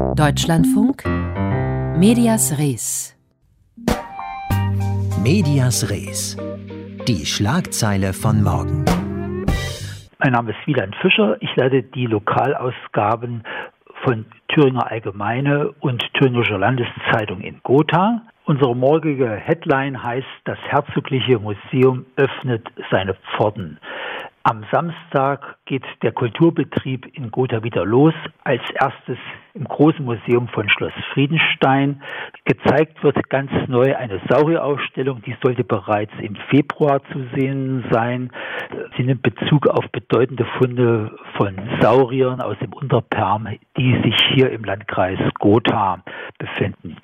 Deutschlandfunk Medias Res. Medias Res. Die Schlagzeile von morgen. Mein Name ist Wieland Fischer. Ich leite die Lokalausgaben von Thüringer Allgemeine und Thüringischer Landeszeitung in Gotha. Unsere morgige Headline heißt, das Herzogliche Museum öffnet seine Pforten. Am Samstag geht der Kulturbetrieb in Gotha wieder los. Als erstes im großen Museum von Schloss Friedenstein. Gezeigt wird ganz neu eine Saurierausstellung, die sollte bereits im Februar zu sehen sein. Sie nimmt Bezug auf bedeutende Funde von Sauriern aus dem Unterperm, die sich hier im Landkreis Gotha befinden.